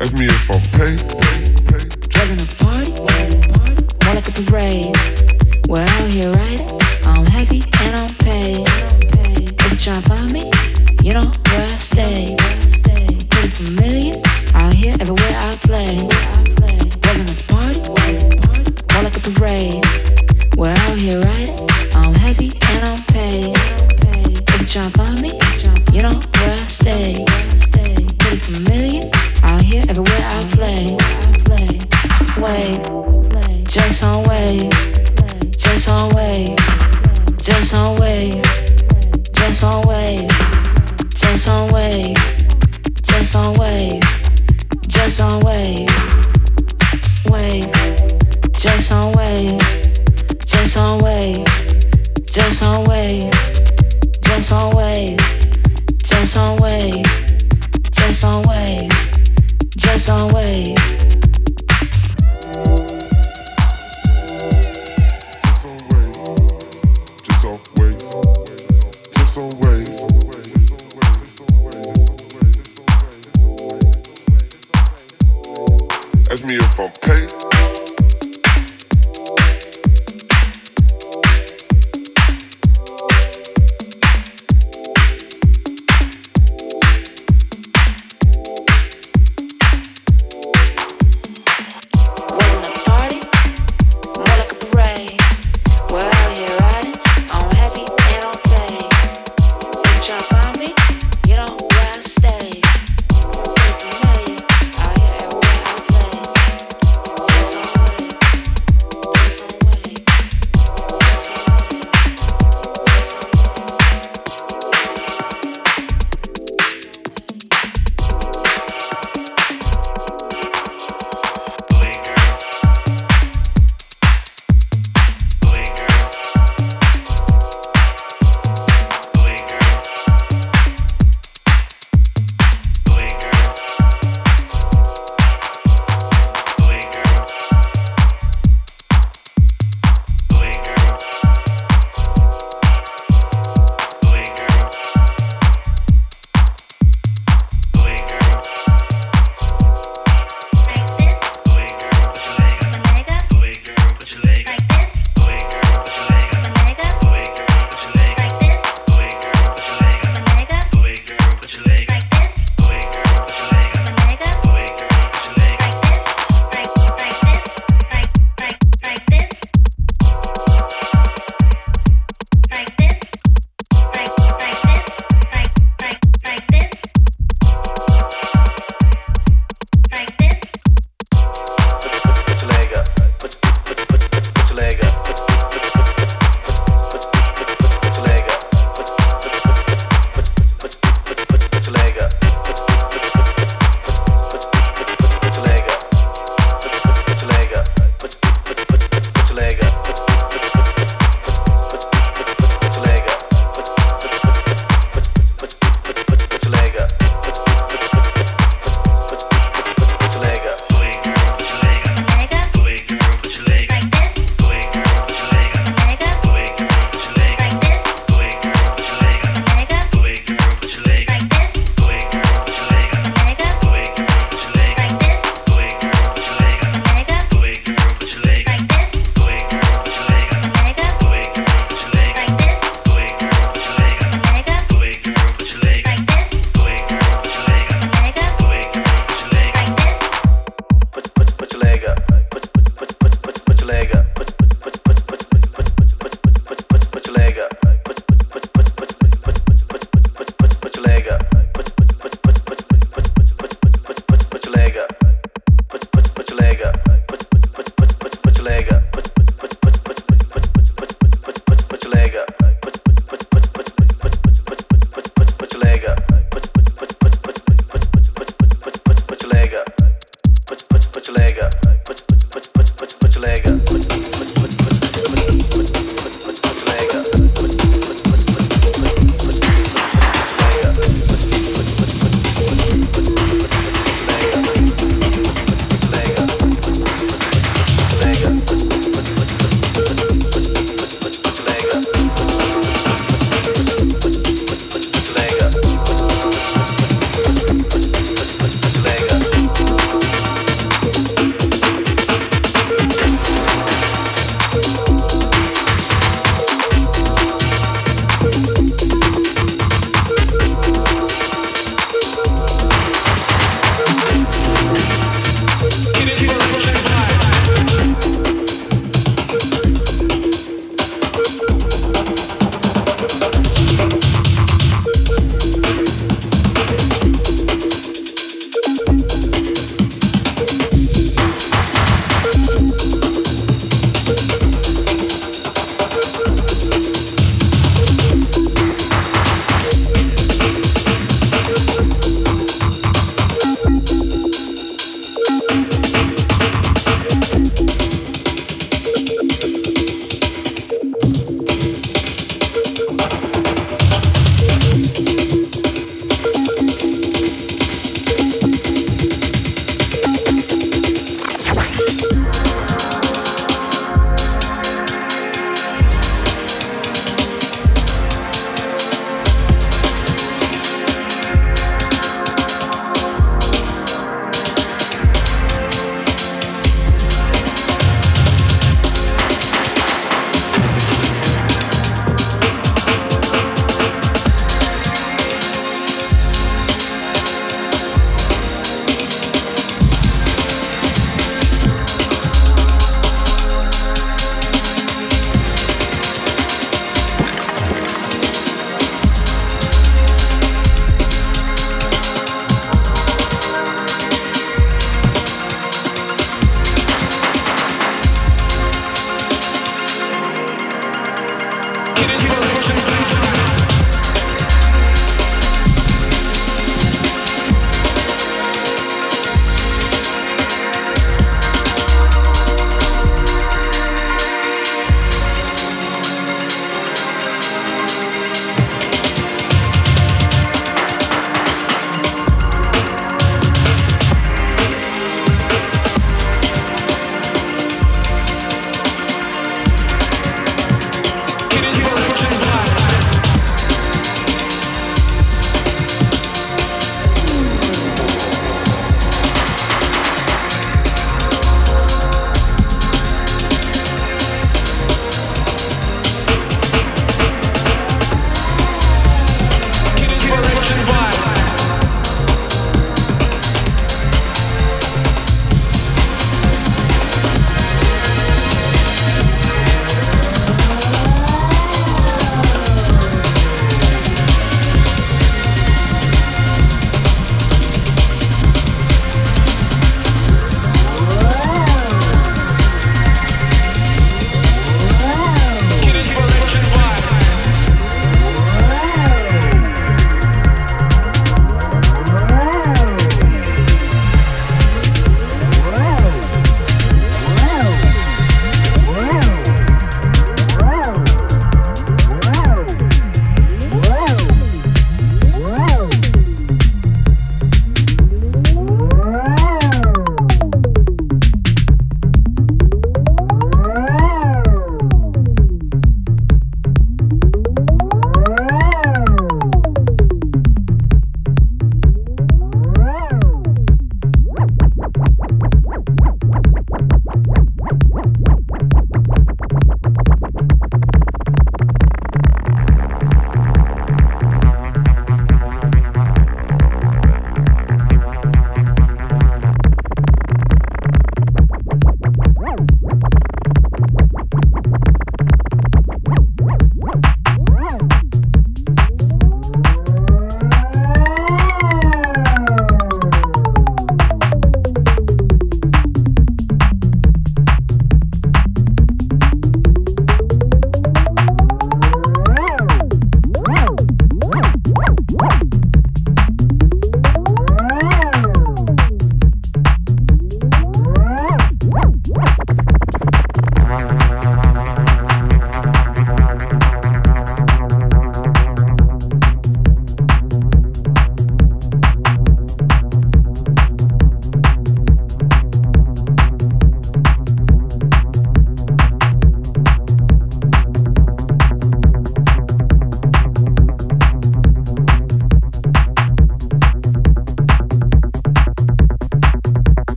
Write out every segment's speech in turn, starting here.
Ask me if I'm paid. Wasn't a party, more like a parade. We're out here riding. I'm happy and I'm paid. If you try find me, you know where I stay. Pretty familiar out here everywhere I play.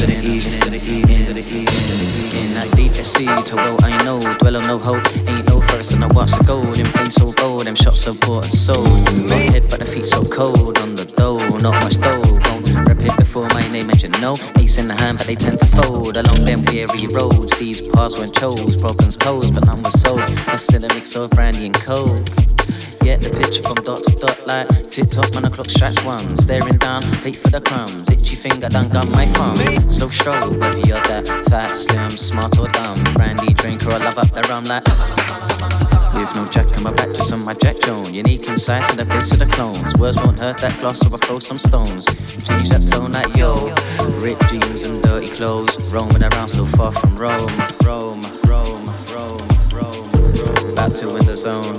The east, the east, the east, east. In that deepest sea, to well I know, dwell on no hope. Ain't no first and I watch the gold. In pain so gold, them shots are bought and sold. Not head, but the feet so cold on the dough, not much dough. Won't rep it before my name mention no. Ace in the hand, but they tend to fold along them weary roads. These paths weren't chose, problems posed, but none was sold. That's in a mix of brandy and coke. Get the picture from dot to dot like tick tock when the clock strikes one. Staring down, late for the crumbs. Itchy finger done gun my thumb. So strong, whether you're that fat, slim, smart or dumb. Brandy drinker or love up the rum like. With no jack on my back, just on my Jack Jones. Unique insight to the place of the clones. Words won't hurt that gloss, so I throw some stones. Change that tone like yo. Ripped jeans and dirty clothes. Roaming around so far from Rome. Rome, Rome, Rome, Rome. Back to in the zone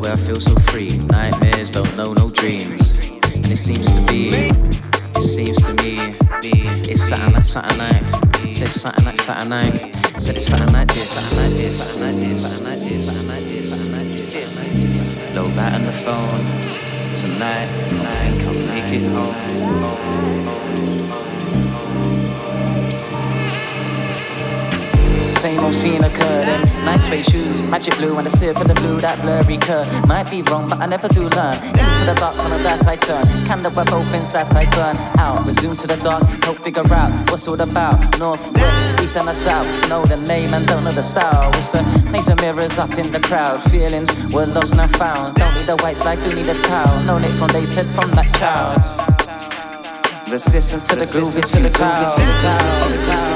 where I feel so free. Nightmares don't know no dreams. And it seems to be, it seems to me, it's something like something like, say something like something like, said it's something like this, something like this, something like this, something like this, something like this, something like this. Low bat on the phone tonight, I think I'll make it home. Same old scene occurred in night suede shoes, magic blue, and a sip of the blue, that blurry curve. Might be wrong, but I never do learn. Into the dark tunnel that I turn. Candle where both that I burn out. Resume to the dark, help figure out what's all about. North, west, east, and the south. Know the name and don't know the style. It's a maze of mirrors up in the crowd. Feelings were lost and found. Don't need a white flag, do need a towel. No need from they said from that child. Resistance to the groove, it's to the crowd.